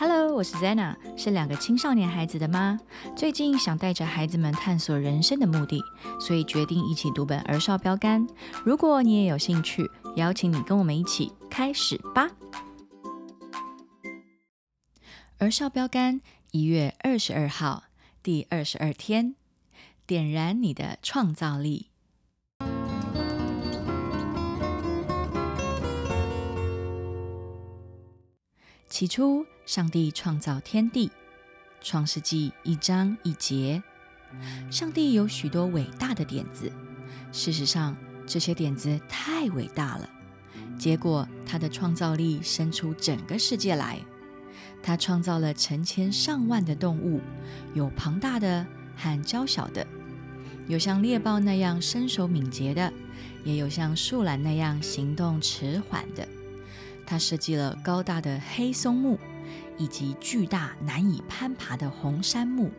Hello，我是 Zena，是两个青少年孩子的妈。最近想带着孩子们探索人生的目的，所以决定一起读本儿少标杆。如果你也有兴趣，邀请你跟我们一起开始吧。儿少标杆一月二十二号，第二十二天，点燃你的创造力。起初，上帝创造天地，《创世纪》一章一节。上帝有许多伟大的点子，事实上，这些点子太伟大了。结果，他的创造力生出整个世界来。他创造了成千上万的动物，有庞大的和娇小的，有像猎豹那样身手敏捷的，也有像树懒那样行动迟缓的。他设计了高大的黑松木，以及巨大难以攀爬的红杉木。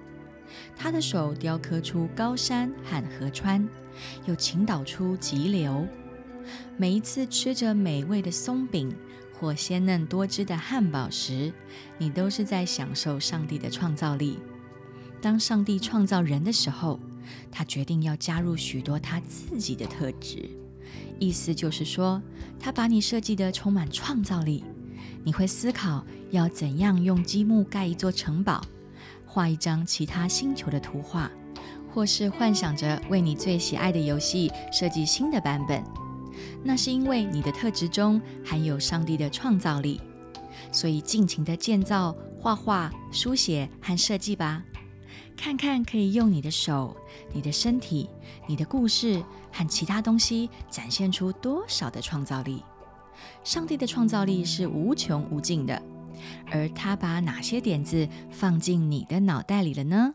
他的手雕刻出高山和河川，又倾倒出急流。每一次吃着美味的松饼或鲜嫩多汁的汉堡时，你都是在享受上帝的创造力。当上帝创造人的时候，他决定要加入许多他自己的特质。意思就是说，他把你设计的充满创造力。你会思考要怎样用积木盖一座城堡，画一张其他星球的图画，或是幻想着为你最喜爱的游戏设计新的版本。那是因为你的特质中含有上帝的创造力，所以尽情的建造、画画、书写和设计吧。看看可以用你的手、你的身体、你的故事和其他东西展现出多少的创造力。上帝的创造力是无穷无尽的，而他把哪些点子放进你的脑袋里了呢？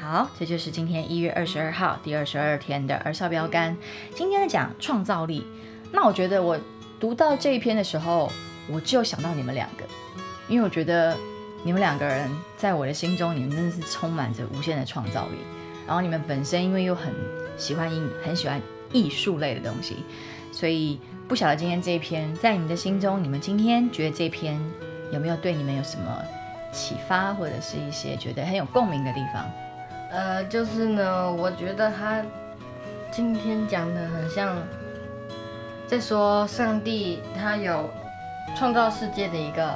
好，这就是今天一月二十二号第二十二天的儿少标杆。今天讲创造力，那我觉得我读到这一篇的时候，我就想到你们两个，因为我觉得你们两个人在我的心中，你们真的是充满着无限的创造力。然后你们本身因为又很喜欢艺，很喜欢艺术类的东西，所以不晓得今天这一篇在你们的心中，你们今天觉得这篇有没有对你们有什么启发，或者是一些觉得很有共鸣的地方？呃，就是呢，我觉得他今天讲的很像在说上帝他有创造世界的一个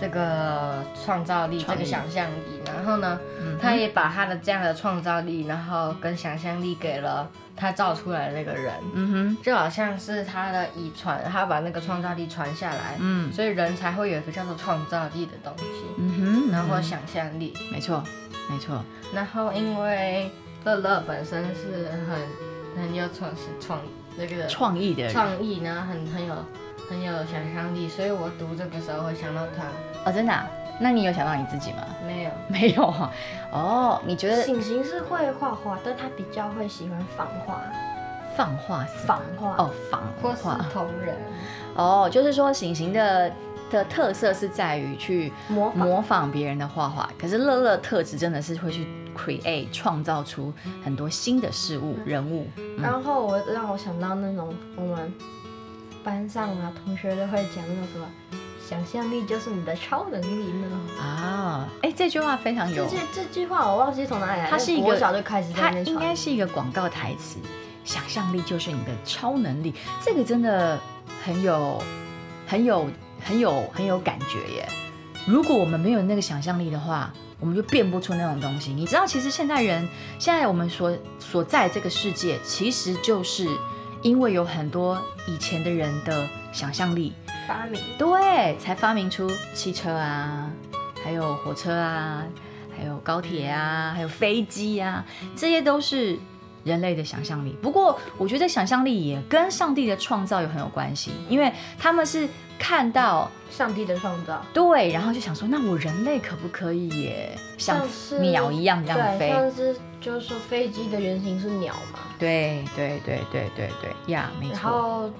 这个创造力，这个想象力，然后呢，他也把他的这样的创造力，然后跟想象力给了他造出来的那个人，嗯哼，就好像是他的遗传，他把那个创造力传下来，嗯，所以人才会有一个叫做创造力的东西，嗯哼，然后想象力，没错。没错，然后因为乐乐本身是很很有创是创那个创意的创意，呢很很有很有想象力，所以我读这个时候会想到他。哦，真的？那你有想到你自己吗？没有，没有哈。哦，你觉得？醒醒是会画画，但他比较会喜欢仿画。仿画？仿画？哦，仿画。同人。哦，就是说醒醒的。的特色是在于去模模仿别人的画画，可是乐乐特质真的是会去 create 创造出很多新的事物人物。然后我让我想到那种我们班上啊同学都会讲那种什么，想象力就是你的超能力呢。啊，哎，这句话非常有。这句这句话我忘记从哪里来，它是一个小就开始在那应该是一个广告台词，想象力就是你的超能力。这个真的很有很有。很有很有感觉耶！如果我们没有那个想象力的话，我们就变不出那种东西。你知道，其实现代人现在我们所所在这个世界，其实就是因为有很多以前的人的想象力发明，对，才发明出汽车啊，还有火车啊，还有高铁啊，还有飞机啊，这些都是人类的想象力。不过，我觉得想象力也跟上帝的创造有很有关系，因为他们是。看到上帝的创造，对，然后就想说，那我人类可不可以也像鸟一样这样飞？像是就是说飞机的原型是鸟嘛？对对对对对对呀，没错。然后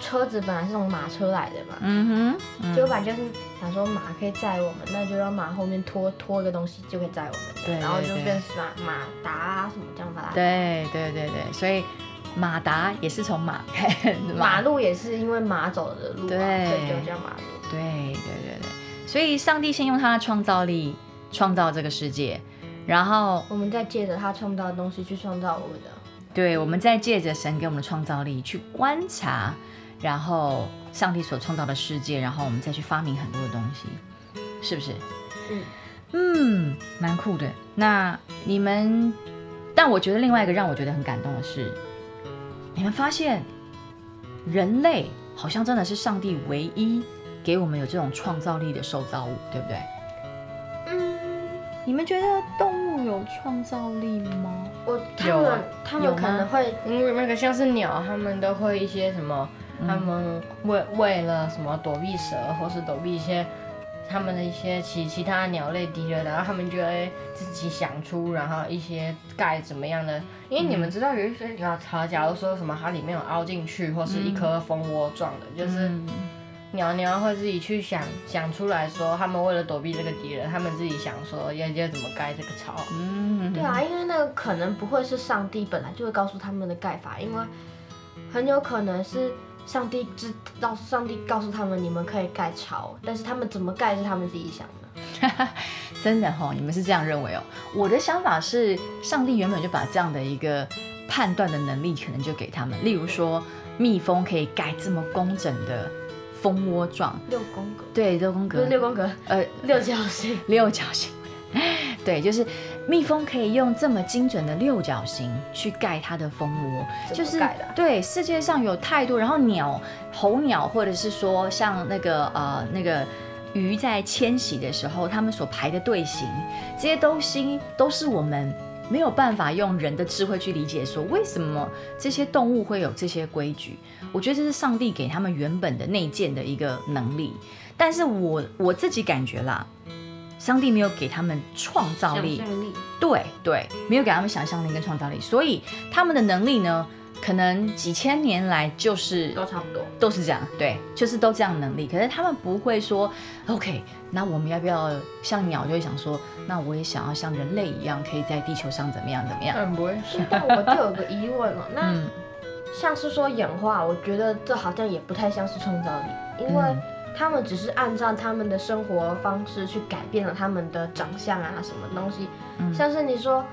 车子本来是从马车来的嘛，嗯哼，就反正就是想说马可以载我们，那就让马后面拖拖一个东西就可以载我们，对，然后就变马马达什么这样子。对对对对，所以。马达也是从马开，马路也是因为马走的路，对，所以就叫马路。对对对对，所以上帝先用他的创造力创造这个世界，然后我们再借着他创造的东西去创造我们的。对，我们再借着神给我们的创造力去观察，然后上帝所创造的世界，然后我们再去发明很多的东西，是不是？嗯嗯，蛮酷的。那你们，但我觉得另外一个让我觉得很感动的是。你们发现，人类好像真的是上帝唯一给我们有这种创造力的受造物，对不对？嗯，你们觉得动物有创造力吗？我他们他们可能会因为那个像是鸟，他们都会一些什么，他们为为了什么躲避蛇，或是躲避一些。他们的一些其其他鸟类敌人，然后他们就会自己想出，然后一些盖怎么样的？因为你们知道有一些鸟，它假如说什么它里面有凹进去，或是一颗蜂窝状的，就是鸟鸟会自己去想想出来说，他们为了躲避这个敌人，他们自己想说要要怎么盖这个巢。嗯，对啊，因为那个可能不会是上帝本来就会告诉他们的盖法，因为很有可能是。上帝知道，上帝告诉他们你们可以盖巢，但是他们怎么盖是他们自己想的。真的哈，你们是这样认为哦？我的想法是，上帝原本就把这样的一个判断的能力，可能就给他们。例如说，蜜蜂可以盖这么工整的蜂窝状，六宫格。对，六宫格。不是六宫格，呃，六角形。六角形。对，就是蜜蜂可以用这么精准的六角形去盖它的蜂窝，就是对世界上有太多，然后鸟、候鸟，或者是说像那个呃那个鱼在迁徙的时候，它们所排的队形，这些东西都是我们没有办法用人的智慧去理解，说为什么这些动物会有这些规矩。我觉得这是上帝给他们原本的内建的一个能力，但是我我自己感觉啦。上帝没有给他们创造力，对对，没有给他们想象力跟创造力，所以他们的能力呢，可能几千年来就是都差不多，都是这样，对，就是都这样能力。可是他们不会说，OK，那我们要不要像鸟就会想说，那我也想要像人类一样，可以在地球上怎么样怎么样？嗯，不会。但我就有个疑问了，那像是说演化，我觉得这好像也不太像是创造力，因为。他们只是按照他们的生活方式去改变了他们的长相啊，什么东西，像是你说，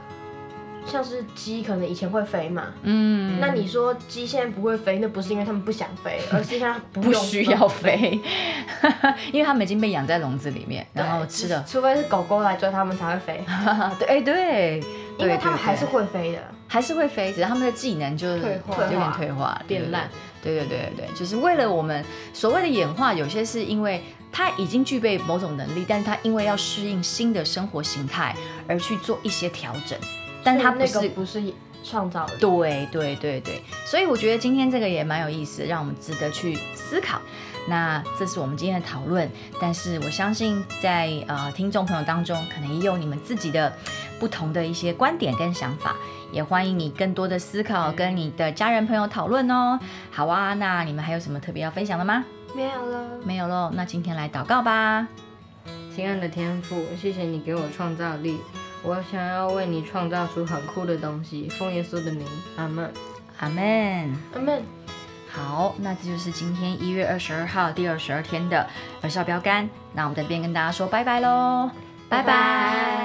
像是鸡可能以前会飞嘛，嗯，那你说鸡现在不会飞，那不是因为他们不想飞，而是因为 不需要飞，因为他们已经被养在笼子里面，然后吃的，除非是狗狗来追它们才会飞，对，哎对，因为它们还是会飞的，还是会飞，只是它们的技能就退化，有点退化，变烂。对对对对对，就是为了我们所谓的演化，有些是因为它已经具备某种能力，但是它因为要适应新的生活形态而去做一些调整，但它不是不是创造的。对对对对，所以我觉得今天这个也蛮有意思，让我们值得去思考。那这是我们今天的讨论，但是我相信在呃听众朋友当中，可能也有你们自己的不同的一些观点跟想法。也欢迎你更多的思考，跟你的家人朋友讨论哦。好啊，那你们还有什么特别要分享的吗？没有了，没有喽。那今天来祷告吧。亲爱的天父，谢谢你给我创造力，我想要为你创造出很酷的东西。奉耶稣的名，阿门，阿门，阿门。好，那这就是今天一月二十二号第二十二天的儿少标杆。那我们在这边跟大家说拜拜喽，拜拜。